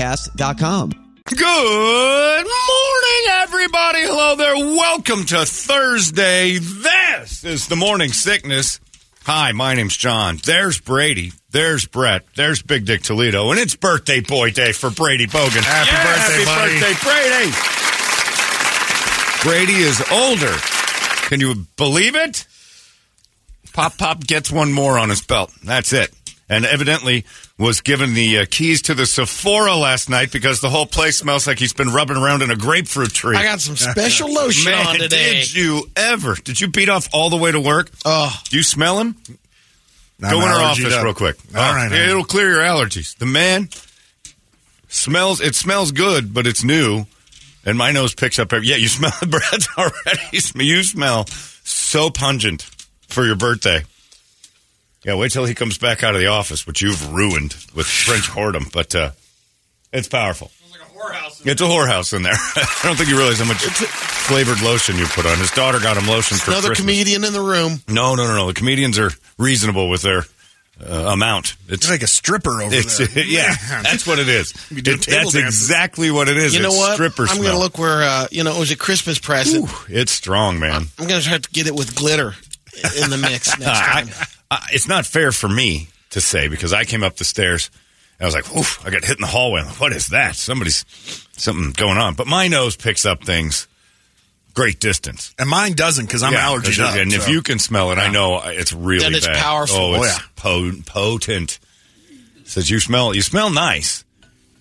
UAPpodcast.com. Good morning, everybody. Hello there. Welcome to Thursday. This is the morning sickness. Hi, my name's John. There's Brady. There's Brett. There's Big Dick Toledo. And it's birthday boy day for Brady Bogan. Happy Yeah, birthday, happy buddy. birthday, Brady. Brady is older. Can you believe it? Pop Pop gets one more on his belt. That's it. And evidently was given the uh, keys to the Sephora last night because the whole place smells like he's been rubbing around in a grapefruit tree. I got some special lotion Man, on today. did you ever? Did you beat off all the way to work? Oh, Do you smell him? I'm Go in our office up. real quick. All Uh, right, it'll clear your allergies. The man smells. It smells good, but it's new, and my nose picks up. Every, yeah, you smell the breath already. You smell so pungent for your birthday. Yeah, wait till he comes back out of the office, which you've ruined with French whoredom. But uh, it's powerful. It's a whorehouse in there. I don't think you realize how much flavored lotion you put on. His daughter got him lotion for another Christmas. comedian in the room. No, no, no, no. The comedians are reasonable with their uh, amount. It's It's like a stripper over it's there. yeah, that's what it is. It- that's dances. exactly what it is. You know It's what? Stripper I'm smell. going to look where, uh, you know, it was a Christmas present. It's strong, man. I'm going to have to get it with glitter in the mix next time. I, it's not fair for me to say because I came up the stairs. And I was like, "Oof!" I got hit in the hallway. I'm like, what is that? Somebody's something going on. But my nose picks up things great distance. And mine doesn't because I'm Yeah, allergied up. and if you can smell it, I know it's really And it's bad. powerful. Oh, Oh, yeah. potent. Says you smell you smell nice,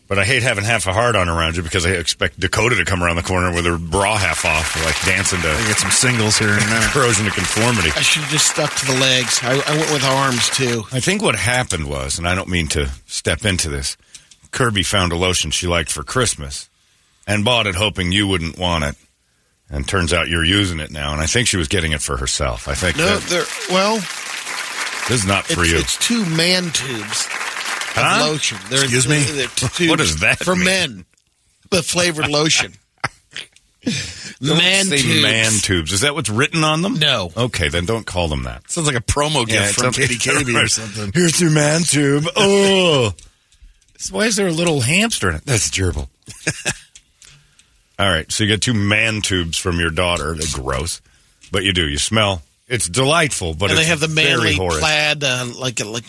but I hate having half a heart on around you because I expect Dakota to come around the corner with her bra half off, like dancing I to get some singles here and there. corrosion of conformity. I should have just stuck to the legs. I, I went with arms, too. I think what happened was, and I don't mean to step into this, Kirby found a lotion she liked for Christmas and bought it hoping you wouldn't want it. And turns out you're using it now. And I think she was getting it for herself. I think No, that well, this is not for it's, you. it's two man tubes of lotion. They're, Excuse me? they're What does that For mean? men. The flavored lotion. Don't man say tubes. man tubes. Is that what's written on them? No. Okay, then don't call them that. Sounds like a promo Yeah, gift from it's Katie Katie or something. Here's your man tube. Oh. Why is there a little hamster in it? That's gerbil. All right, so you get two man tubes from your daughter. They're gross, but you do. You smell. It's delightful, but and they have the manly plaid, uh, like like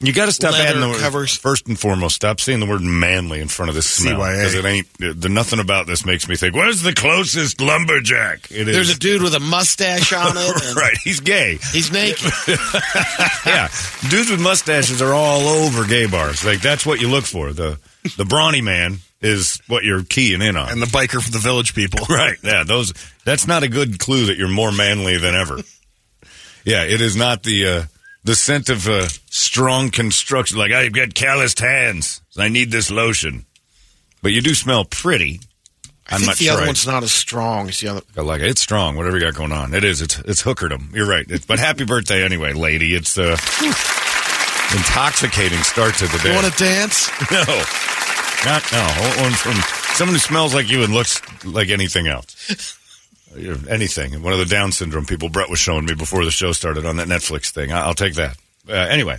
You got to stop leather adding the word, covers. first and foremost. Stop saying the word manly in front of this smell CYA. because it ain't. The nothing about this makes me think. Where's the closest lumberjack? It is there's a dude with a mustache on it. And right. He's gay. He's naked. yeah, dudes with mustaches are all over gay bars. Like that's what you look for. The the brawny man is what you're keying in on. And the biker from the village people. right. Yeah. Those. That's not a good clue that you're more manly than ever. yeah. It is not the uh, the scent of uh, strong construction. Like I've got calloused hands. I need this lotion. But you do smell pretty. I I'm think not the sure. other I- one's not as strong as the other. I like it. It's strong. Whatever you got going on, it is. It's it's hookered hookerdom. You're right. It, but happy birthday anyway, lady. It's uh, intoxicating start to the day. You want to dance? No, not no. I want One from someone who smells like you and looks like anything else. Uh, Anything. One of the Down syndrome people Brett was showing me before the show started on that Netflix thing. I- I'll take that. Uh, anyway,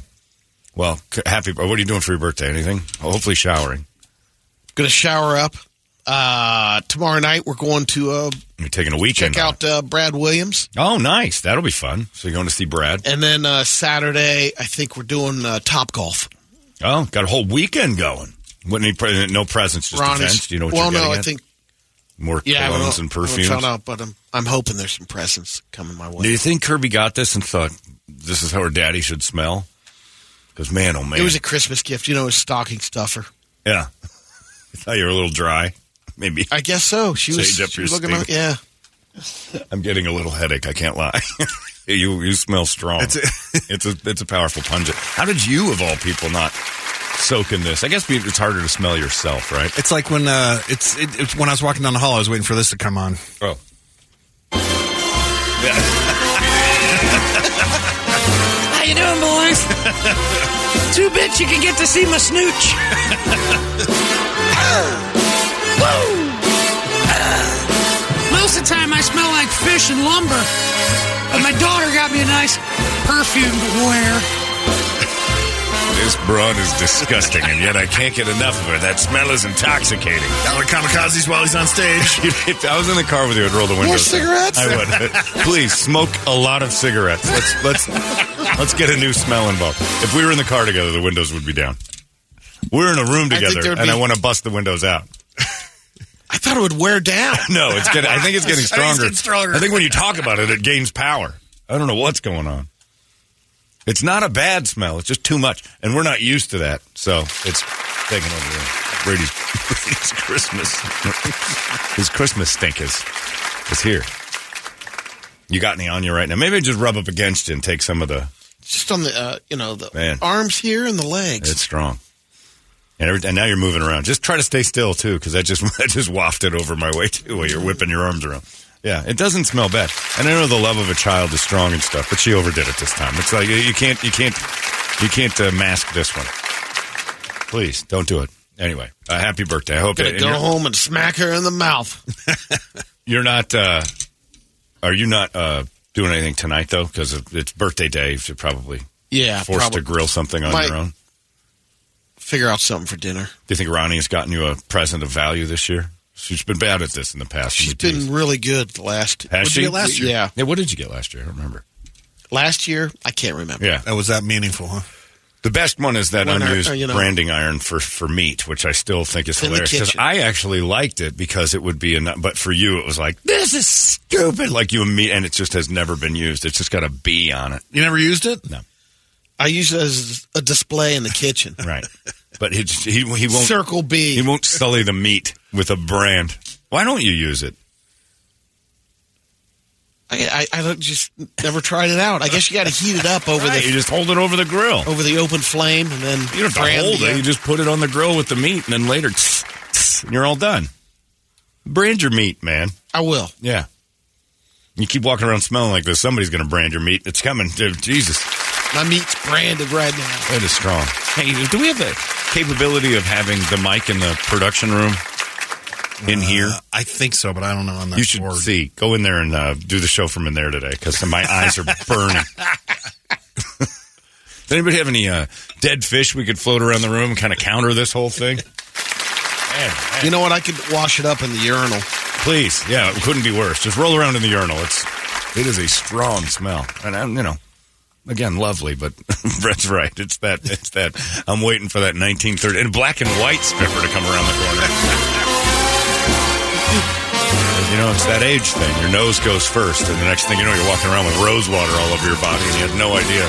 well, happy. What are you doing for your birthday? Anything? Hopefully showering. Going to shower up. Uh, tomorrow night we're going to uh, You're taking a weekend. check out uh, Brad Williams, Oh, nice. That'll be fun. So you're going to see Brad. and then uh, Saturday I think we're doing uh, Top Golf. Oh, got a whole weekend going. What, any pre- no presents, just Ronnie's- events? Do you know what well, you're no, I think More yeah, colognes and I perfumes. out, but I'm I'm hoping there's some presents coming my way. Do you think Kirby got this and thought this is how her daddy should smell? Because man, oh man, It was a Christmas gift, you know, a stocking stuffer. yeah. I thought you were a little dry. Maybe I guess so. She was, she was looking. yeah, I'm getting a little headache. I can't lie. you you smell strong. It's It's a it's a powerful pungent. How did you of all people not soak in this? I guess it's harder to smell yourself, right? It's like when uh, it's, it, it's when I was walking down the hall. I was waiting for this to come on. Oh. How you doing, boys? Two bits you can get to see my snooch. Woo! Most of the time I smell like fish and lumber. But my daughter got me a nice perfume to wear. This brawn is disgusting, and yet I can't get enough of her. That smell is intoxicating. Down with kamikazes while he's on stage. if I was in the car with you, I'd roll the windows. down. cigarettes? I would. Please smoke a lot of cigarettes. Let's let's let's get a new smell involved. If we were in the car together, the windows would be down. We're in a room together, there'd and be- I want to bust the windows out. I thought it would wear down. No, it's getting. I think it's getting I think it's stronger. getting stronger. I think when you talk about it, it gains power. I don't know what's going on. It's not a bad smell. It's just too much, and we're not used to that. So it's taking over. Brady's, Brady's Christmas. His Christmas stink is is here. You got any on you right now? Maybe just rub up against you and take some of the. Just on the, uh, you know, the Man. arms here and the legs. It's strong. And, every, and now you're moving around. Just try to stay still too, because I just I just wafted over my way too while you're whipping your arms around. Yeah, it doesn't smell bad. And I know the love of a child is strong and stuff, but she overdid it this time. It's like you can't you can't you can't uh, mask this one. Please don't do it. Anyway, uh, happy birthday. I hope Gonna go home and smack her in the mouth. you're not. Uh, are you not uh, doing anything tonight though? Because it's birthday day. You should probably Yeah, forced probably to grill something on Might- your own. Figure out something for dinner. Do you think Ronnie has gotten you a present of value this year? She's been bad at this in the past. She's been really good the last. Has she? last year? Yeah, Yeah, what did you get last year? I don't remember. last year I can't remember. Yeah. That was that meaningful, huh? The best one is that When unused uh, you know- branding iron for, for meat, which I still think is hilarious. Because. I actually liked it because it would be enough. But for you, it was like, this is stupid. Like you and me, and it just has never been used. It's just got a B on it. You never used it? No. I use it as a display in the kitchen. Right. But he, he, he won't. Circle B. He won't sully the meat with a brand. Why don't you use it? I, I, I don't- just never tried it out. I guess you got to heat it up over Right, you the just hold it over the grill. over the open flame and then You don't have to brand hold the- it. You just put it on the grill with the meat, and then later, and you're all done. Brand your meat, man. I will. Yeah. You keep walking around smelling like this, somebody's going to brand your meat. It's coming. Dude, Jesus. My meat's branded right now. It is strong. Hey, do we have the capability of having the mic in the production room in here? Uh, I think so, but I don't know on that You should board. see. Go in there and uh, do the show from in there today because my eyes are burning. Does anybody have any uh, dead fish we could float around the room and kind of counter this whole thing? Man, man. You know what? I could wash it up in the urinal. Please, yeah, it couldn't be worse. Just roll around in the urinal. It's it is a strong smell, and I'm you know, again, lovely, but Brett's right. It's that it's that. I'm waiting for that 1930 and black and white stripper to come around the corner. You know, it's that age thing. Your nose goes first, and the next thing you know, you're walking around with rose water all over your body, and you had no idea.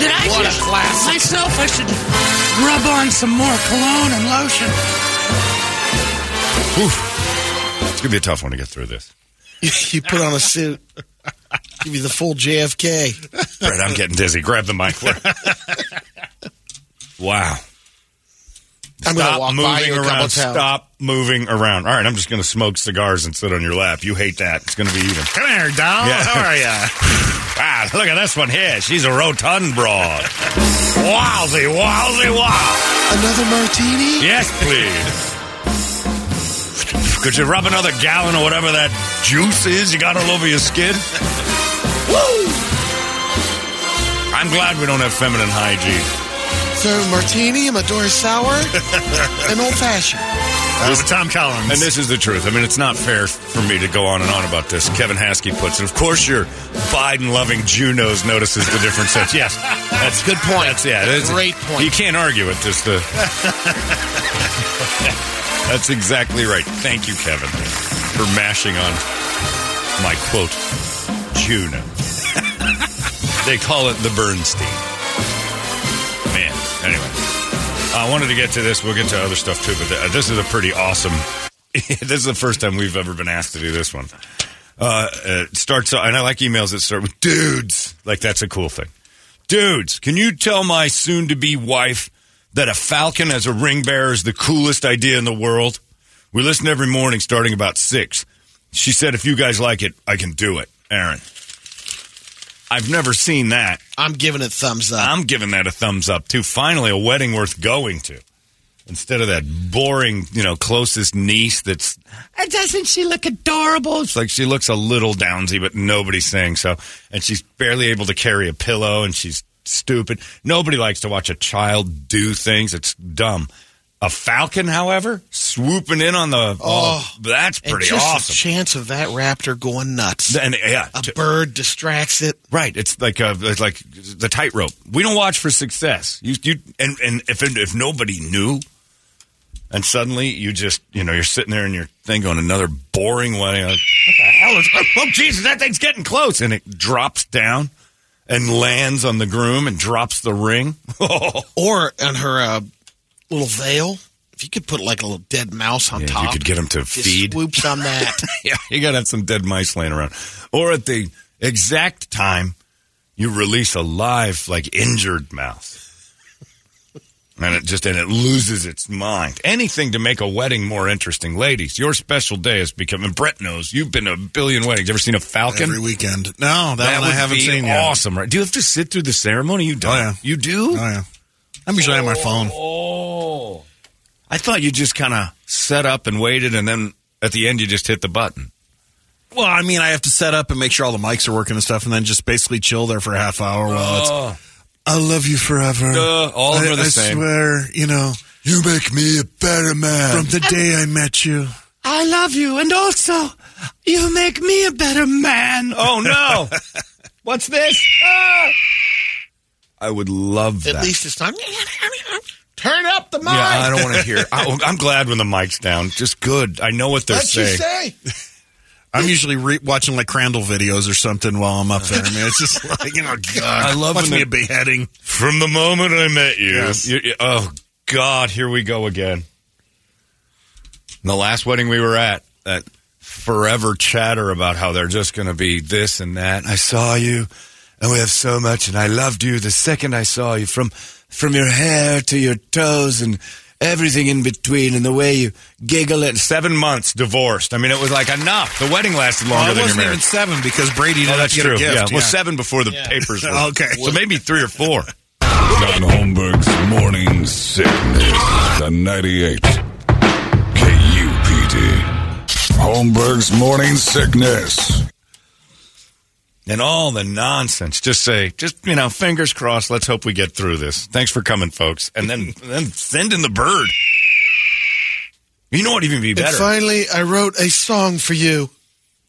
Did I What a just classic. myself? I should rub on some more cologne and lotion. It's gonna be a tough one to get through this. you put on a suit. Give you the full JFK. Brett, I'm getting dizzy. Grab the mic. wow. I'm Stop walk moving you around. Stop moving around. All right, I'm just going to smoke cigars and sit on your lap. You hate that. It's going to be even. Come here, doll. Yeah. How are ya? Ah, look at this one here. She's a rotund broad. Wowsy, wowsy, wow. Another martini? Yes, please. Could you rub another gallon or whatever that juice is you got all over your skin? Woo! I'm glad we don't have feminine hygiene. So martini, a Maduro sour, an old fashioned. Uh, with Tom Collins. And this is the truth. I mean, it's not fair for me to go on and on about this. Kevin Haskey puts it. Of course, your Biden-loving Junos notices the different sets. Yes, that's Good point. That's yeah, that's, Great point. You can't argue it. Just the. that's exactly right. Thank you, Kevin, for mashing on my quote Juno. They call it the Bernstein. Man, anyway. I wanted to get to this. We'll get to other stuff too, but th- this is a pretty awesome this is the first time we've ever been asked to do this one. Uh, it starts, and I like emails that start with dudes. Like that's a cool thing. Dudes, can you tell my soon-to-be wife that a falcon as a ring bearer is the coolest idea in the world? We listen every morning starting about six. She said, if you guys like it, I can do it. Aaron. I've never seen that. I'm giving it thumbs up. I'm giving that a thumbs up too. Finally, a wedding worth going to. Instead of that boring, you know, closest niece that's, "Uh, doesn't she look adorable? It's like she looks a little downsy, but nobody's saying so. And she's barely able to carry a pillow and she's stupid. Nobody likes to watch a child do things. It's dumb. A falcon, however, swooping in on the, oh, that's and pretty just awesome. chance of that raptor going nuts. and yeah, a to- bird distracts it. Right. It's like a, it's like the tightrope. We don't watch for success. You, you and and if if nobody knew, and suddenly you just you know you're sitting there and you're thinking on another boring wedding. Like, what the hell is? Oh Jesus, that thing's getting close, and it drops down and lands on the groom and drops the ring. Or on her uh, little veil. If you could put like a little dead mouse on Yeah, top, you could get them to feed. swoops on that. yeah, you got to have some dead mice laying around. Or at the exact time you release a live, like injured mouse. And it just and it loses its mind. Anything to make a wedding more interesting, ladies. Your special day is becoming. Brett knows you've been to a billion weddings. Ever seen a falcon? Every weekend. No, that, that one I haven't be seen yet. awesome, right? Do you have to sit through the ceremony? You don't. Oh, yeah. You do. Oh, yeah. I'm usually on my phone. Oh, I thought you just kind of set up and waited, and then at the end you just hit the button. Well, I mean, I have to set up and make sure all the mics are working and stuff, and then just basically chill there for a half hour while it's. Oh. I love you forever. Duh, all of them I, are the I same. swear, you know, You make me a better man. from the day I met you. I love you, and also you make me a better man. Oh no! What's this? Ah! I would love that. At that. least it's not. Turn up the mic. yeah, I don't want to hear. I, I'm glad when the mic's down. Just good. I know what they're What you saying. say? I'm usually re- watching like Crandall videos or something while I'm up there. I mean, it's just like, you know, God. I love Watch when me they- a beheading. From the moment I met you. Yes. you- you- oh God, here we go again. The last wedding we were at, that forever chatter about how they're just going to be this and that. I saw you, and we have so much, and I loved you the second I saw you, from from your hair to your toes and everything in between, and the way you giggle at seven months divorced. I mean, it was like enough. The wedding lasted longer Well, it than your wasn't marriage. even seven because Brady didn't Oh, that's get true. a gift. yeah. well, seven before the papers were. Okay. so maybe three or four. John Holmberg's Morning Sickness. The 98. KUPD. Holmberg's Morning Sickness. And all the nonsense. Just say, just you know, fingers crossed. Let's hope we get through this. Thanks for coming, folks. And then then send in the bird. You know what? Even be And better. finally, I wrote a song for you.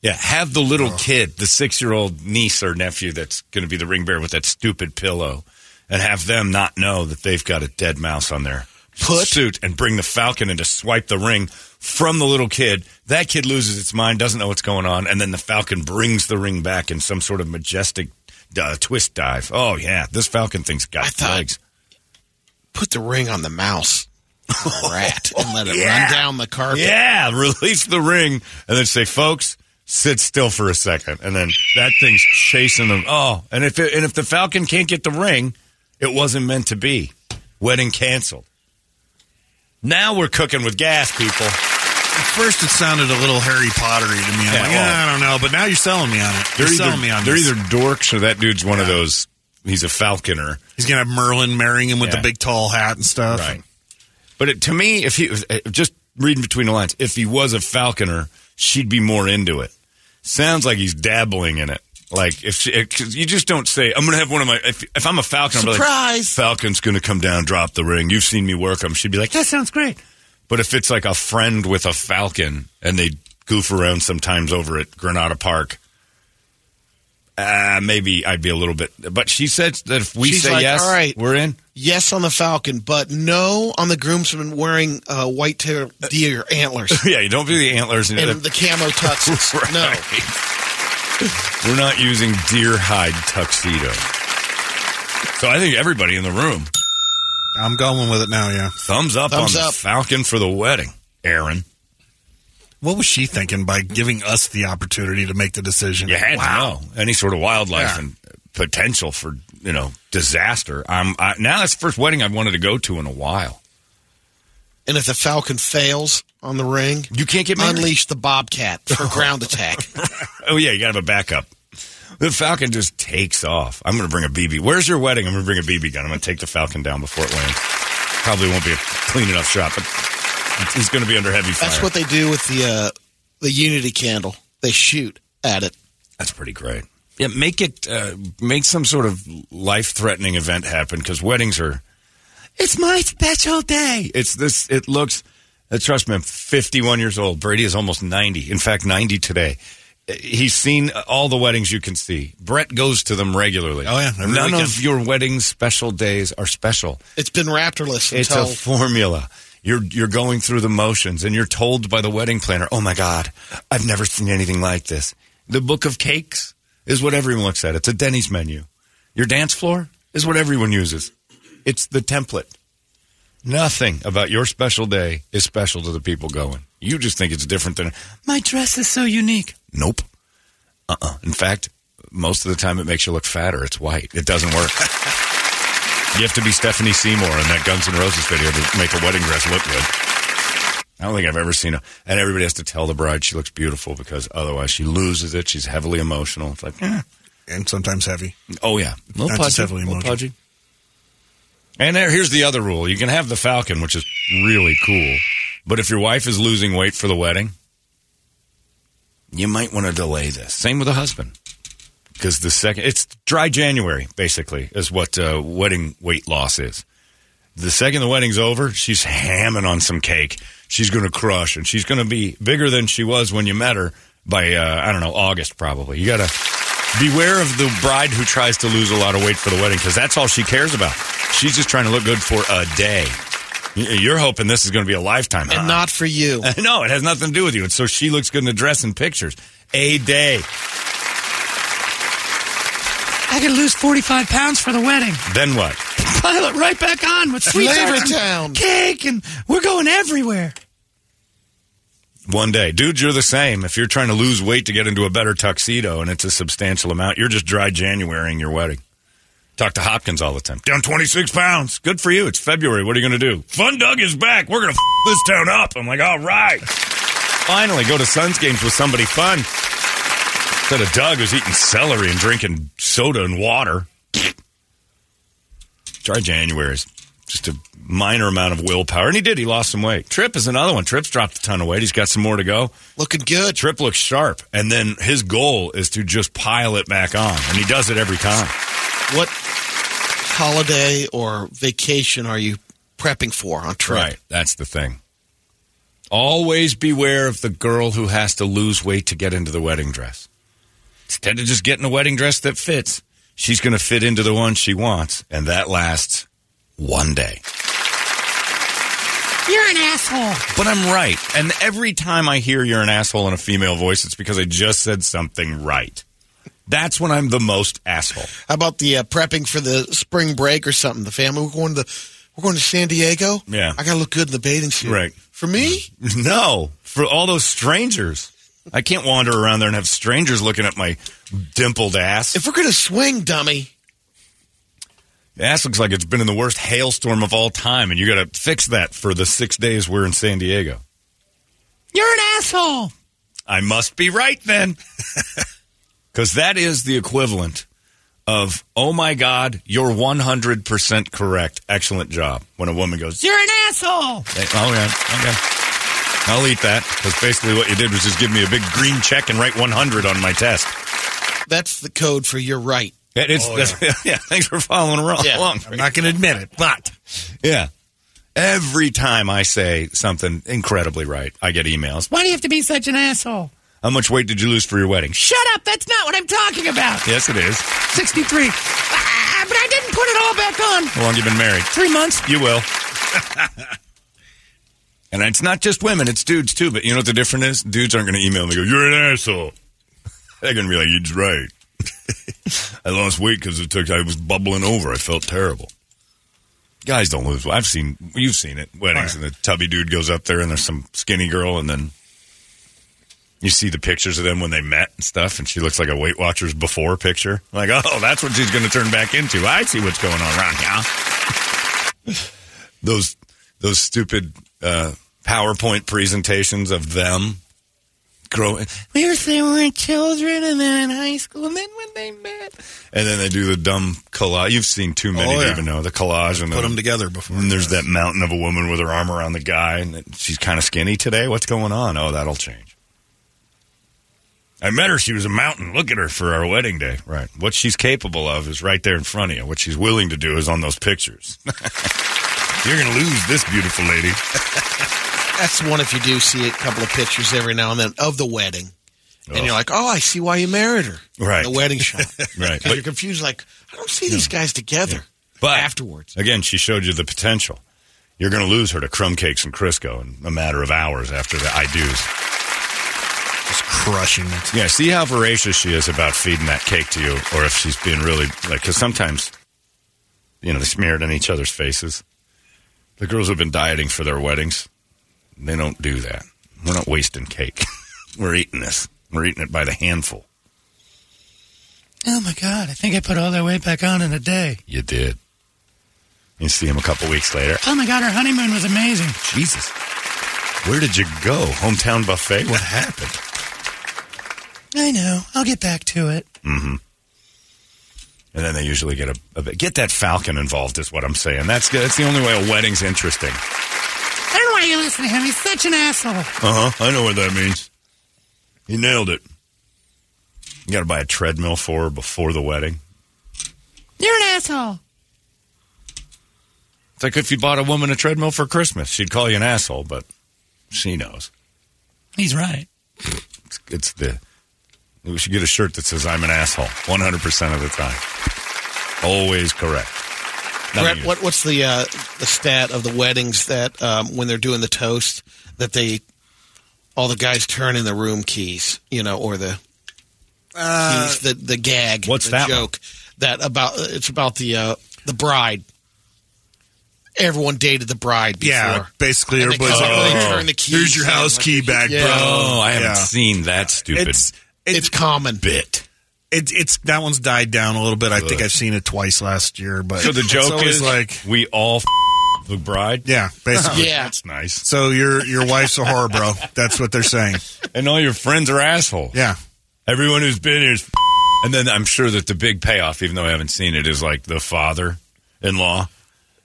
Yeah, have the little oh. kid, the six-year-old niece or nephew that's going to be the ring bearer with that stupid pillow, and have them not know that they've got a dead mouse on their Put- suit, and bring the falcon in to swipe the ring from the little kid. That kid loses its mind, doesn't know what's going on, and then the falcon brings the ring back in some sort of majestic uh, twist dive. Oh yeah, this falcon thing's got thought- legs. Put the ring on the mouse, rat, and let it Yeah. run down the carpet. Yeah, release the ring and then say, folks, sit still for a second, and then that thing's chasing them. Oh, and if it, and if the Falcon can't get the ring, it wasn't meant to be. Wedding canceled. Now we're cooking with gas, people. At first, it sounded a little Harry Pottery to me. I'm Yeah, like, well- "Yeah, I don't know, but now you're selling me on it. You're selling me on they're this. either dorks or that dude's one of those. He's a falconer, He's gonna have Merlin marrying him with Yeah. the big tall hat and stuff. right? But it, to me, if he uh, just reading between the lines, if he was a falconer, she'd be more into it. Sounds like he's dabbling in it. Like if she, you just don't say, "I'm going to have one of my." If, if I'm a falcon, I'm like, Surprise! Falcon's going to come down, drop the ring. You've seen me work him. She'd be like, "That sounds great." But if it's like a friend with a falcon and they goof around sometimes over at Granada Park, uh, maybe I'd be a little bit. But she said that if we She's say like, yes, "All right." we're in. Yes on the falcon, but no on the groomsman wearing uh, white tail deer antlers yeah, you don't do the antlers. And, and the camo tuxes. Right. No. We're not using deer hide tuxedo. So I think everybody in the room, I'm going with it now. Yeah. thumbs up Thumbs on up. the Falcon for the wedding. Aaron. What was she thinking by giving us the opportunity to make the decision? You had wow. to know any sort of wildlife Yeah. and potential for you know disaster. I'm I, now that's the first wedding I've wanted to go to in a while. And if the Falcon fails on the ring, You can't get married. unleash the Bobcat for ground attack. Oh yeah, you got to have a backup. The Falcon just takes off. I'm going to bring a BB. Where's your wedding? I'm going to bring a BB gun. I'm going to take the Falcon down before it lands. Probably won't be a clean enough shot, but it's going to be under heavy fire. That's what they do with the uh, the Unity candle. They shoot at it. That's pretty great. Yeah, make it uh, make some sort of life threatening event happen because weddings are. It's my special day. It's this. It looks. Uh, trust me, I'm 51 years old. Brady is almost 90. In fact, 90 today. He's seen all the weddings you can see. Brett goes to them regularly. Oh, yeah, none weekend. of your wedding special days are special. It's been raptorless It's until a formula. You're you're going through the motions, and you're told by the wedding planner, "Oh my God, I've never seen anything like this." The book of cakes is what everyone looks at. It's a Denny's menu. Your dance floor is what everyone uses. It's the template. Nothing about your special day is special to the people going. You just think it's different than my dress is so unique. Nope. Uh uh In fact, most of the time it makes you look fatter. It's white. It doesn't work. You have to be Stephanie Seymour in that Guns N' Roses video to make a wedding dress look good. I don't think I've ever seen a, and everybody has to tell the bride she looks beautiful because otherwise she loses it. She's heavily emotional. It's like, eh. And sometimes heavy. oh yeah, a little That's pudgy, definitely a little emotional. pudgy. And there, here's the other rule: you can have the Falcon, which is really cool, but if your wife is losing weight for the wedding, you might want to delay this. Same with a husband. Because the second, it's dry January, basically, is what uh, wedding weight loss is. The second the wedding's over, she's hamming on some cake. She's going to crush, and she's going to be bigger than she was when you met her by, uh, I don't know, August probably. You got to beware of the bride who tries to lose a lot of weight for the wedding because that's all she cares about. She's just trying to look good for a day. Y- You're hoping this is going to be a lifetime. and huh? not for you. no, it has nothing to do with you. It's so she looks good in the dress and pictures. A day. I could lose 45 pounds for the wedding. Then what? Pile it right back on with sweet Flavor and Town. cake, and we're going everywhere. One day. Dudes, you're the same. If you're trying to lose weight to get into a better tuxedo and it's a substantial amount, you're just dry Januarying your wedding. Talk to Hopkins all the time. Down 26 pounds. Good for you. It's February. What are you going to do? Fun Doug is back. We're going to f- this town up. I'm like, all right. Finally, go to Suns games with somebody fun. Instead of Doug who's eating celery and drinking soda and water. Dry January is just a minor amount of willpower. And he did. He lost some weight. Trip is another one. Trip's dropped a ton of weight. He's got some more to go. Looking good. Trip looks sharp. And then his goal is to just pile it back on. And he does it every time. What holiday or vacation are you prepping for on trip? Right. That's the thing. Always beware of the girl who has to lose weight to get into the wedding dress. Instead of just getting a wedding dress that fits, she's going to fit into the one she wants. And that lasts one day. You're an asshole. But I'm right. And every time I hear you're an asshole in a female voice, it's because I just said something right. That's when I'm the most asshole. How about the uh, prepping for the spring break or something? The family we're going to we're going to San Diego. Yeah. I gotta look good in the bathing suit. Right. For me, No, for all those strangers. I can't wander around there and have strangers looking at my dimpled ass. if we're gonna swing, dummy, The ass looks like it's been in the worst hailstorm of all time, and you got to fix that for the six days we're in San Diego. You're an asshole. I must be right then. Because that is the equivalent of, oh my God, you're 100% correct. Excellent job. When a woman goes, You're an asshole. Hey, Oh, yeah. Okay. I'll eat that. Because basically what you did was just give me a big green check and write 100 on my test. that's the code for you're right. It's, oh, that's- yeah. thanks for following along. Yeah. along. I'm not going to admit it, but Yeah. Every time I say something incredibly right, I get emails. Why do you have to be such an asshole? How much weight did you lose for your wedding? Shut up. That's not what I'm talking about. Yes, it is. 63. Ah, but I didn't put it all back on. How long you been married? Three months. You will. and it's not just women, it's dudes too. But you know what the difference is? Dudes aren't going to email me and go, You're an asshole. They're going to be like, He's right. I lost weight because it took, I was bubbling over. I felt terrible. Guys don't lose. I've seen, you've seen it. Weddings, and the tubby dude goes up there and there's some skinny girl, and then You see the pictures of them when they met and stuff, and she looks like a Weight Watchers before picture. Like, oh, that's what she's going to turn back into. I see what's going on around here. those those stupid uh, PowerPoint presentations of them growing. We were they were children, and then in high school, and then when they met, and then they do the dumb collage. You've seen too many Oh, to even know the collage and Put the, them together before. and there's that mountain of a woman with her arm around the guy, and she's kind of skinny today. What's going on? Oh, that'll change. I met her. She was a mountain. Look at her for our wedding day. Right. What she's capable of is right there in front of you. What she's willing to do is on those pictures. You're going to lose this beautiful lady. That's one if you do see a couple of pictures every now and then of the wedding. Oh. And you're oh. like, oh, I see why you married her. Right. The wedding shot. Right. Because you're confused, like, I don't see these guys together. But afterwards. again, she showed you the potential. You're going to lose her to crumb cakes and Crisco in a matter of hours after the I do's. Just crushing it. Yeah, see how voracious she is about feeding that cake to you, or if she's being really like, because sometimes, you know, they smear it in each other's faces. The girls have been dieting for their weddings. They don't do that. We're not wasting cake. We're eating this. We're eating it by the handful. Oh my God! I think I put all that weight back on in a day. You did. You see him a couple weeks later. Oh my God! Our honeymoon was amazing. Jesus. Where did you go? Hometown buffet? What happened? I know. I'll get back to it. And then they usually get a, a bit. Get that falcon involved, is what I'm saying. That's good. That's the only way a wedding's interesting. I don't know why you listen to him. He's such an asshole. Uh huh. I know what that means. He nailed it. You got to buy a treadmill for her before the wedding. You're an asshole. It's like if you bought a woman a treadmill for Christmas, she'd call you an asshole, but she knows. He's right. It's, it's the. We should get a shirt that says "I'm an asshole" 100 percent of the time. Always correct. Brett, what, what's the uh, the stat of the weddings that um, when they're doing the toast that they all the guys turn in the room keys, you know, or the keys, the the gag, what's the that one? joke that about it's about the uh, the bride. Everyone dated the bride before. Yeah, basically And they everybody's come like, and they oh, turn the keys here's your in, house like, key back, yeah. bro. Oh, I haven't Yeah. seen that stupid It's It's common. bit. It, it's that one's died down a little bit. I think I've seen it twice last year, but So the joke is like, we all f- the bride. yeah, basically. Yeah. That's nice. So your your wife's a whore, bro. That's what they're saying. And all your friends are assholes. Yeah, Everyone who's been here is f- and then I'm sure that the big payoff, even though I haven't seen it, is like the father-in-law.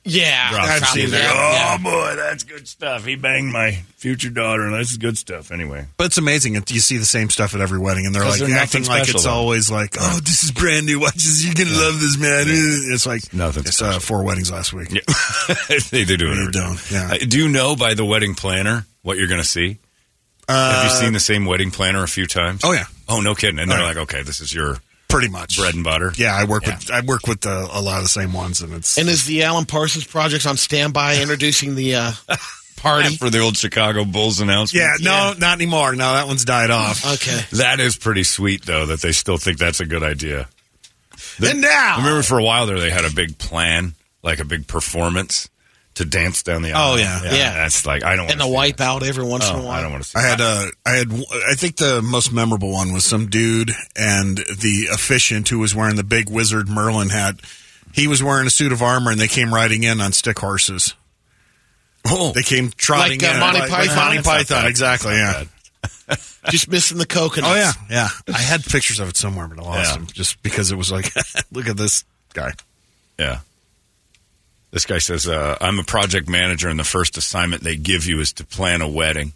Yeah, drops I've seen that. Yeah, Oh boy, that's good stuff. He banged my future daughter, and that's good stuff. Anyway, but it's amazing. You see the same stuff at every wedding, and they're like they're acting like it's though. always like, oh, this is brand new. Watch this. You're gonna love this, man. It's like Nothing It's uh, four weddings last week. yeah. they, they do it. They every time. don't, yeah. Uh, do you know by the wedding planner what you're going to see? Have you seen the same wedding planner a few times? Oh yeah, Oh, no kidding. And they're Oh, like, okay, this is your pretty much bread and butter. Yeah, I work Yeah. with I work with uh, a lot of the same ones, and it's And is the Alan Parsons Project on standby introducing the uh, party? For the old Chicago Bulls announcement. yeah, no, not anymore. No, that one's died off. Okay. That is pretty sweet, though, that they still think that's a good idea. The- And now- I remember for a while there, they had a big plan, like a big performance to dance down the aisle. Oh, yeah. Yeah. That's like, I don't And a wanna see that. wipeout every once in a Oh, while. I don't want to see I had that. uh, had I think the most memorable one was some dude and the officiant who was wearing the big wizard Merlin hat. He was wearing a suit of armor, and they came riding in on stick horses. Oh, They came trotting Like, uh, in Monty like, Python? like Monty Python, exactly. Yeah. Just missing the coconuts. Oh yeah, yeah. I had pictures of it somewhere, but I lost Yeah. them just because it was like, look at this guy. Yeah. This guy says, uh, I'm a project manager, and the first assignment they give you is to plan a wedding.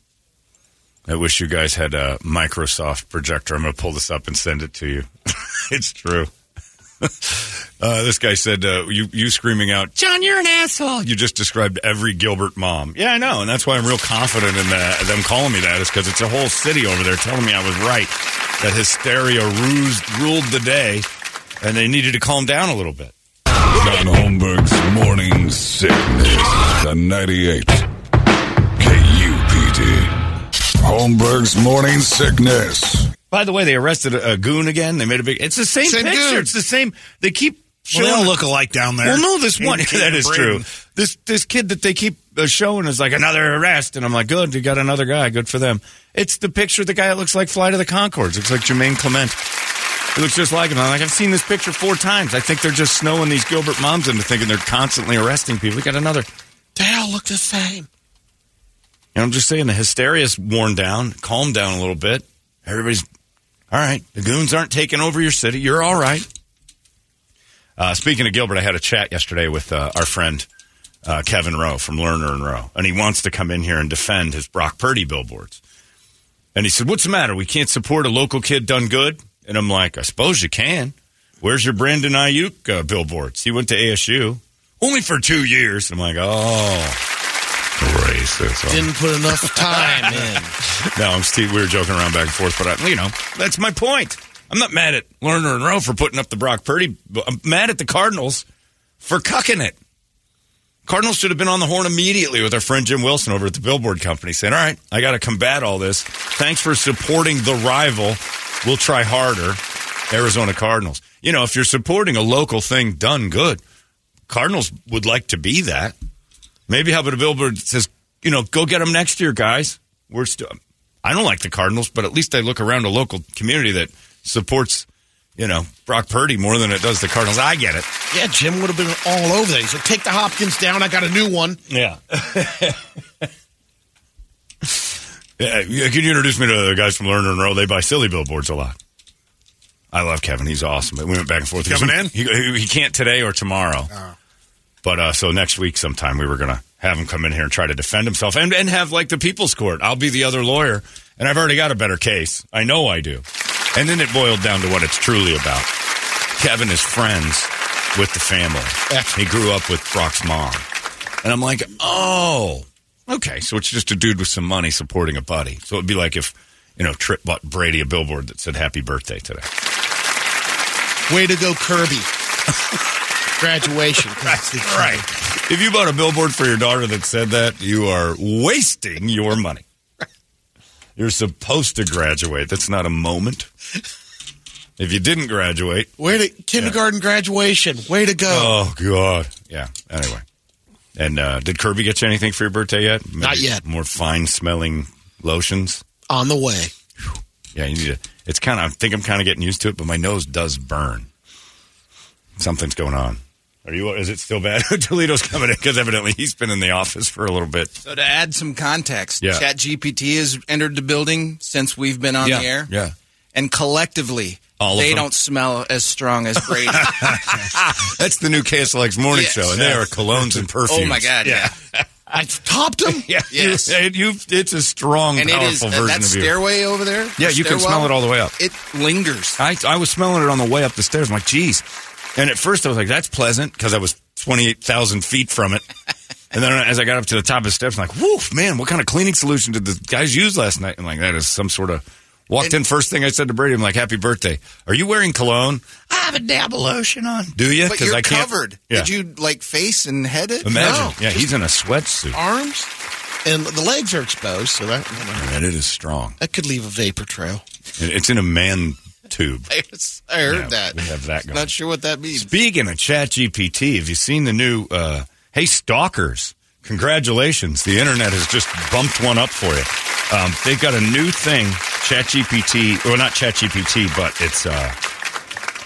I wish you guys had a Microsoft projector. I'm going to pull this up and send it to you. it's true. uh, this guy said, uh, you, you screaming out, John, you're an asshole. you just described every Gilbert mom. Yeah, I know, and that's why I'm real confident in that. Them calling me that is because it's a whole city over there telling me I was right. That hysteria ruled the day, and they needed to calm down a little bit. John Holmberg's Morning Sickness. The 98. KUPD. Holmberg's Morning Sickness. By the way, they arrested a, a goon again. They made a big. It's the same, Same picture. goon. It's the same. They keep Well, showing. they all look alike down there. well, no, this one Kate that is Braden. true. This this kid that they keep uh, showing is like another arrest, and I'm like, good, you got another guy, good for them. It's the picture of the guy that looks like Flight of the Conchords. Looks like Jermaine Clement. It looks just like him. I'm like, I've seen this picture four times. I think they're just snowing these Gilbert moms into thinking they're constantly arresting people. We got another. They all look the same. And I'm just saying the hysteria's worn down, calmed down a little bit. Everybody's all right. The goons aren't taking over your city. You're all right. Uh, speaking of Gilbert, I had a chat yesterday with uh, our friend uh, Kevin Rowe from Lerner and Rowe, and he wants to come in here and defend his Brock Purdy billboards. And he said, "What's the matter? We can't support a local kid done good." And I'm like, "I suppose you can. Where's your Brandon Aiyuk uh, billboards? He went to ASU only for two years." I'm like, "Oh." Racist. Didn't put enough time in. No, I'm Steve. We were joking around back and forth, but I, you know, that's my point. I'm not mad at Lerner and Rowe for putting up the Brock Purdy. I'm mad at the Cardinals for cucking it. Cardinals should have been on the horn immediately with our friend Jim Wilson over at the Billboard Company saying, All right, I got to combat all this. Thanks for supporting the rival. We'll try harder. Arizona Cardinals. You know, if you're supporting a local thing done good, Cardinals would like to be that. Maybe how about a billboard that says, you know, go get them next year, guys. We're still. I don't like the Cardinals, but at least I look around a local community that supports, you know, Brock Purdy more than it does the Cardinals. I get it. Yeah, Jim would have been all over that. He's like, take the Hopkins down. I got a new one. Yeah. yeah. Can you introduce me to the guys from Lerner and Rowe? They buy silly billboards a lot. I love Kevin. He's awesome. We went back and forth. Coming He's- He, he can't today or tomorrow. But uh, so next week sometime we were going to have him come in here and try to defend himself and, and have like the people's court. I'll be the other lawyer. And I've already got a better case. I know I do. And then it boiled down to what it's truly about. Kevin is friends with the family. He grew up with Brock's mom. And I'm like, oh, okay. So it's just a dude with some money supporting a buddy. So it'd be like if, you know, Trip bought Brady a billboard that said happy birthday today. Way to go, Kirby. Graduation. Right. If you bought a billboard for your daughter that said that, you are wasting your money. You're supposed to graduate. That's not a moment. If you didn't graduate, Way to kindergarten graduation. Way to go. oh god, yeah. Anyway, and uh, did Kirby get you anything for your birthday yet? Maybe Not yet. More fine smelling lotions. On the way. Yeah, you need to. It's kind of. I think I'm kind of getting used to it, but my nose does burn. Something's going on. Are you? Is it still bad? Toledo's coming in because evidently he's been in the office for a little bit. So to add some context, Yeah. ChatGPT has entered the building since we've been on yeah, the air, yeah. and collectively, All they don't smell as strong as Brady. That's the new KSLX morning Yes. show, and they are colognes and perfumes. oh my God! Yeah, I topped him. Yeah, Yes. you, you, it's a strong, and it is powerful uh, version that of you. stairway over there. Yeah, the you can smell it all the way up. It lingers. I, I was smelling it on the way up the stairs. I'm like, geez. And at first I was like, that's pleasant because I was 28,000 feet from it. and then as I got up to the top of the steps, I'm like, woof, man, what kind of cleaning solution did the guys use last night? I'm like, that is some sort of. Walked in, first thing I said to Brady, I'm like, happy birthday. Are you wearing cologne? I have a dab of lotion on. Do you? Because I can't. covered. Yeah. Did you like face and head it? Imagine. No, yeah, he's in a sweatsuit. Arms and the legs are exposed, so that you know, And it is strong. that could leave a vapor trail. It's in a man tube. I, heard Yeah, that. we have that going. Not sure what that means. Speaking of Chat GPT, have you seen the new? Uh, hey, stalkers! Congratulations, the internet has just bumped one up for you. Um, they've got a new thing, Chat GPT. Well, not Chat GPT, but it's uh,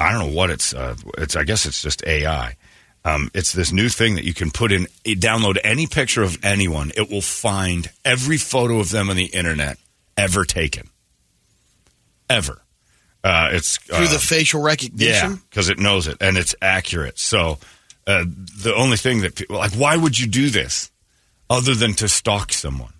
I don't know what it's. Uh, it's I guess it's just AI. Um, it's this new thing that you can put in, download any picture of anyone. It will find every photo of them on the internet ever taken, ever. Uh, it's Through uh, the facial yeah, recognition. because it knows it and it's accurate. So uh, the only thing that people like, why would you do this other than to stalk someone?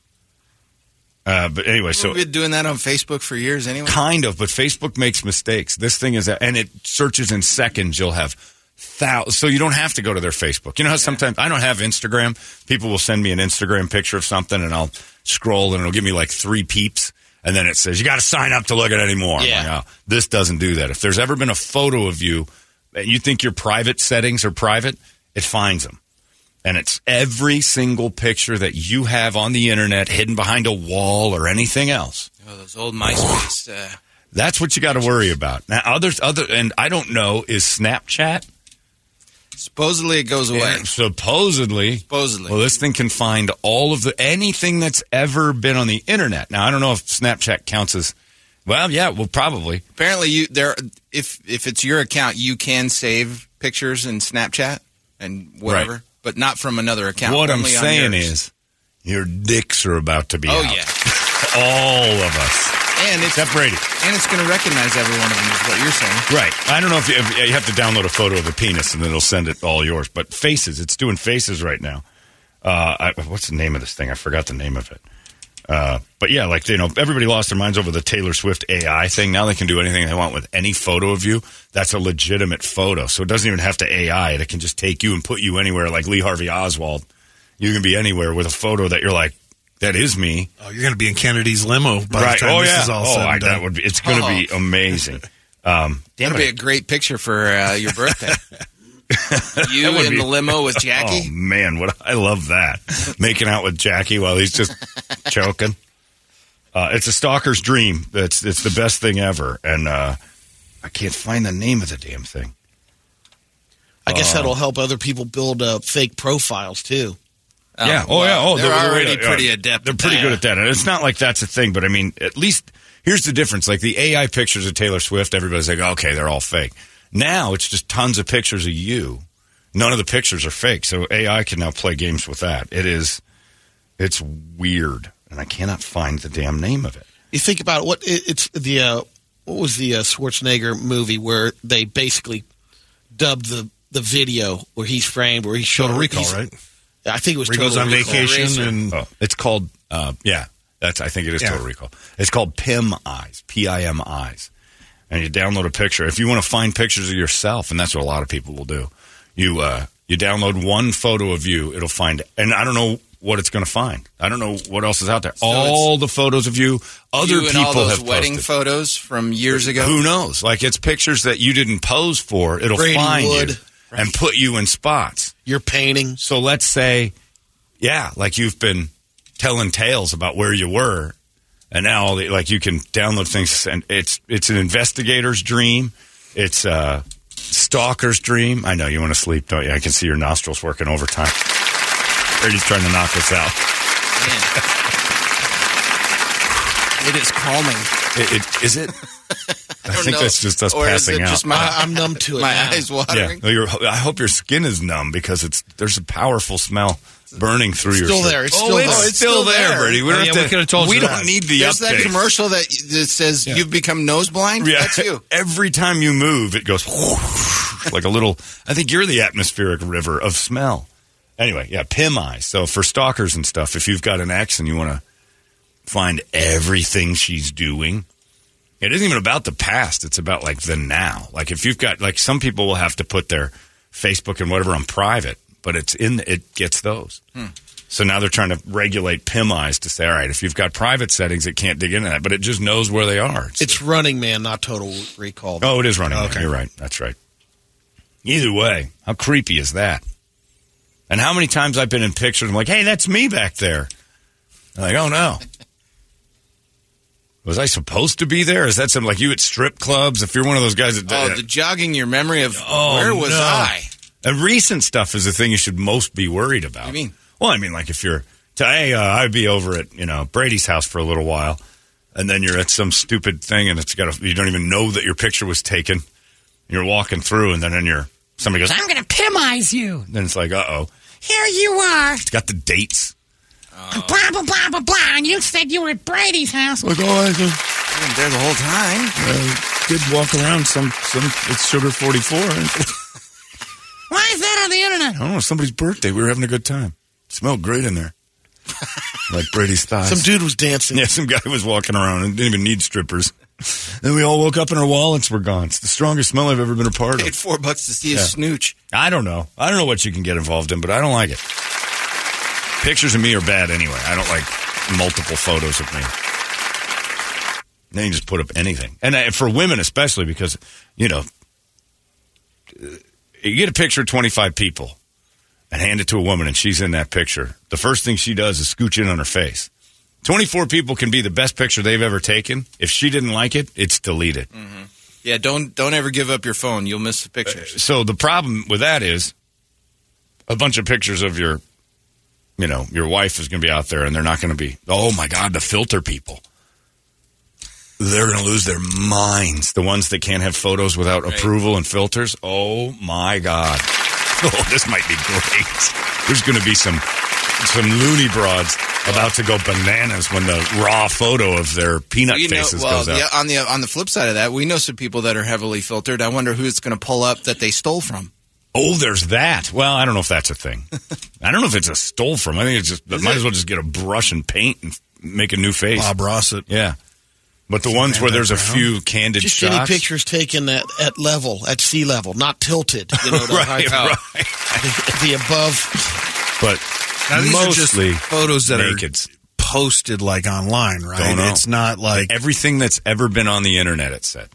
Uh, but anyway, so We've been doing that on Facebook for years anyway. kind of, but Facebook makes mistakes. This thing is, and it searches in seconds. You'll have thousands, so you don't have to go to their Facebook. You know how sometimes I don't have Instagram. People will send me an Instagram picture of something, and I'll scroll, and it'll give me like three peeps, and then it says you got to sign up to look at it anymore. Yeah. like, oh, this doesn't do that. If there's ever been a photo of you that you think your private settings are private, it finds them. And it's every single picture that you have on the internet hidden behind a wall or anything else. Oh, those old MySpace. Uh, That's what you got to worry about. Now, others, other, and I don't know, is Snapchat? Supposedly it goes away. Supposedly, Supposedly. well, this thing can find all of the anything that's ever been on the internet. Now, I don't know if Snapchat counts as. Well, yeah, well, probably. Apparently, you there. If if it's your account, you can save pictures in Snapchat and whatever, Right. but not from another account. what I'm saying is, your dicks are about to be oh out. yeah, all of us. And it's Except Brady. and it's going to recognize every one of them. Is what you're saying? Right. I don't know if you, if you have to download a photo of a penis and then it'll send it all yours. But faces, it's doing faces right now. Uh, I, what's the name of this thing? I forgot the name of it. Uh, but yeah, like you know, everybody lost their minds over the Taylor Swift AI thing. Now they can do anything they want with any photo of you. That's a legitimate photo, so it doesn't even have to AI. It can just take you and put you anywhere. Like Lee Harvey Oswald, you can be anywhere with a photo that you're like, that is me. Oh, you're going to be in Kennedy's limo by right? the time oh this yeah. is all oh, said and I, that would be. It's going to be amazing. Um, damn That'll be a great picture for uh, your birthday. you in be- the limo with Jackie. Oh man, what I love that making out with Jackie while he's just choking. Uh, it's a stalker's dream. It's it's the best thing ever, and uh, I can't find the name of the damn thing. I guess Uh, that'll help other people build uh, fake profiles too. Yeah. Oh yeah. Oh, they're the- the way already to- pretty yeah, adept. They're pretty that. good at that, and it's not like that's a thing. But I mean, at least here's the difference. Like the AI pictures of Taylor Swift, everybody's like, okay, they're all fake. Now it's just tons of pictures of you. None of the pictures are fake, so AI can now play games with that. It is, it's weird, and I cannot find the damn name of it. You think about what it, it's the uh, what was the uh, Schwarzenegger movie where they basically dubbed the the video where he's framed where he's showing Total Recall, right? I think it was Where he goes on Recall. vacation Racer. and Oh, it's called, uh, yeah, that's. I think it is Yeah. Total Recall. It's called PIM Eyes, P I M Eyes, and you download a picture. If you want to find pictures of yourself, and that's what a lot of people will do, you uh, you download one photo of you. It'll find, and I don't know what it's going to find. I don't know what else is out there. all the photos of you, other you and people all those have wedding posted. photos from years ago. Who knows? Like it's pictures that you didn't pose for. It'll Brady find Wood. you and put you in spots. Your painting. So let's say, yeah, like you've been telling tales about where you were, and now all the, like you can download things, and it's it's an investigator's dream. It's a stalker's dream. I know you want to sleep, don't you? I can see your nostrils working overtime. Brady's trying to knock us out. It is calming. It, it, is it? I, don't think know. that's just us Or is passing it out. just my, I, I'm numb to it. my now. eyes yeah, watering? No, you're- I hope your skin is numb because it's there's a powerful smell burning through your. Still shirt. there. It's oh, still it's, there. it's still, still there, there. Brady. We Oh, don't yeah, have we to- could've told we you don't that. need the There's that commercial that, that says Yeah. you've become nose blind. Yeah. That's you. Every time you move, it goes like a little. I think you're the atmospheric river of smell. Anyway, yeah, PIM eyes. So for stalkers and stuff, if you've got an ex and you want to find everything she's doing, it isn't even about the past. It's about like the now. Like if you've got like some people will have to put their Facebook and whatever on private, but it's in it gets those. Hmm. So now they're trying to regulate PIM eyes to say, all right, if you've got private settings, it can't dig into that, but it just knows where they are. It's Running Man, not Total Recall. Oh, it is running. Okay. You're right. That's right. Either way, how creepy is that? And how many times I've been in pictures, I'm like, hey, that's me back there. I'm like, oh no. Was I supposed to be there? Is that something like you at strip clubs? If you're one of those guys that. Oh, the jogging your memory of Oh, where was no. I? And recent stuff is the thing you should most be worried about. What do you mean? Well, I mean, like if you're, to, hey, uh, I'd be over at you know Brady's house for a little while, and then you're at some stupid thing, and it's got a, you don't even know that your picture was taken. You're walking through, and then in your somebody goes, I'm going to pimize you. then it's like, uh oh, Here you are. it's got the dates. Blah, blah, blah, blah, blah. And you said you were at Brady's house. Like, oh, I uh, I wasn't there the whole time. did walk around some some. It's sugar forty four. Why is that on the internet? I don't know. Somebody's birthday. We were having a good time. It smelled great in there, like Brady's thighs. Some dude was dancing. Yeah, some guy was walking around and didn't even need strippers. Then we all woke up and our wallets were gone. It's the strongest smell I've ever been a part of. Paid of. four bucks to see a Yeah. snooch. I don't know. I don't know what you can get involved in, but I don't like it. Pictures of me are bad anyway. I don't like multiple photos of me. Then you just put up anything. And uh, for women especially because, you know, uh, you get a picture of 25 people and hand it to a woman and she's in that picture. The first thing she does is scooch in on her face. 24 people can be the best picture they've ever taken. If she didn't like it, it's deleted. Yeah, don't don't ever give up your phone. You'll miss the pictures. So the problem with that is a bunch of pictures of your, you know, your wife is going to be out there, and they're not going to be. Oh my God, the filter people. They're going to lose their minds. The ones that can't have photos without approval and filters. Oh my God. Oh, this might be great. There's going to be some some loony broads about to go bananas when the raw photo of their peanut You know, faces well, goes out. yeah, on the on the flip side of that, we know some people that are heavily filtered. I wonder who it's going to pull up that they stole from. Oh, there's that. Well, I don't know if that's a thing. I don't know if it's a stole from. I think it's just might as well just get a brush and paint and make a new face. Bob Ross it. Yeah. But the ones where there's a few candid Just shots. any pictures taken at, at level, at sea level, not tilted. You know, the, Right, high- right. the, the above. But Now, these are just mostly photos that naked. are posted like online, right? Don't know. It's not like everything that's ever been on the internet. It said,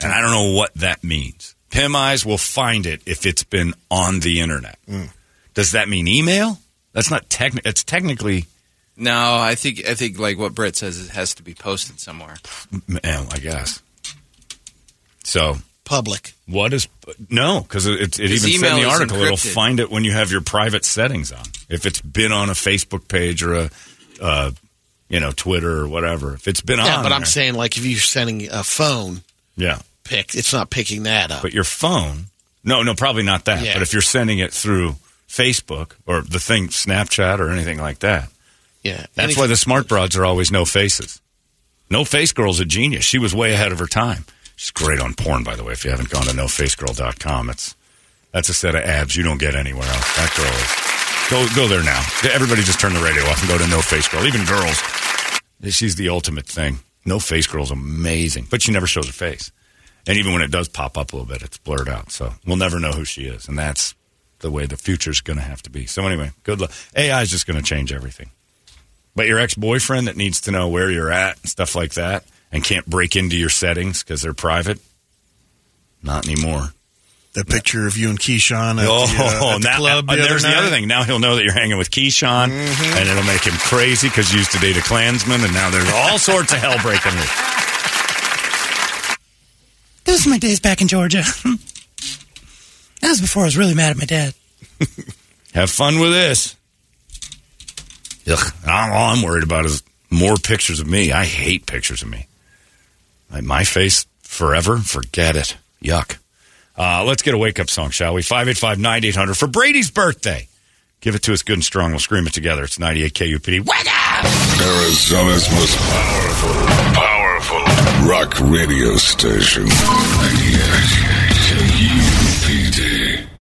and I don't know what that means. Pim Eyes will find it if it's been on the internet. Mm. Does that mean email? That's not technical. It's technically, No, I think I think like what Britt says, it has to be posted somewhere. well, I guess. So Public. What is no? Because it, it His even said in the email is article it'll find it when you have your private settings on. If it's been on a Facebook page or a, uh, you know, Twitter or whatever. If it's been on. Yeah, on, but I'm there- saying like if you're sending a phone yeah. Pic, it's not picking that up. But your phone, no, no, probably not that. Yeah. But if you're sending it through Facebook or the thing Snapchat or anything like that, yeah, that's Any- why the smart broads are always no faces. No face girl's a genius. She was way ahead of her time. She's great on porn, by the way. If you haven't gone to nofacegirl.com, it's that's a set of abs you don't get anywhere else. That girl is. Go go there now. Everybody just turn the radio off and go to No Face Girl. Even girls. She's the ultimate thing. No Face Girl's amazing, but she never shows her face. And even when it does pop up a little bit, it's blurred out. So we'll never know who she is. And that's the way the future's going to have to be. So anyway, good luck. AI is just going to change everything. But your ex boyfriend that needs to know where you're at and stuff like that and can't break into your settings because they're private, not anymore. the picture of you and Keyshawn at oh, the, uh, at the now, club. and the there's other the other thing. Now he'll know that you're hanging with Keyshawn, and it'll make him crazy because you used to date a Klansman, and now there's all sorts of hell breaking loose. Those are my days back in Georgia. that was before I was really mad at my dad. Have fun with this. Ugh. All all I'm worried about is more pictures of me. I hate pictures of me. Like my face forever? Forget it. Yuck. Uh, let's get a wake up song, shall we? 585 9800 for Brady's birthday. Give it to us good and strong. We'll scream it together. It's 98 KUPD. Wake up! Arizona's most powerful, powerful rock radio station. 98 KUPD.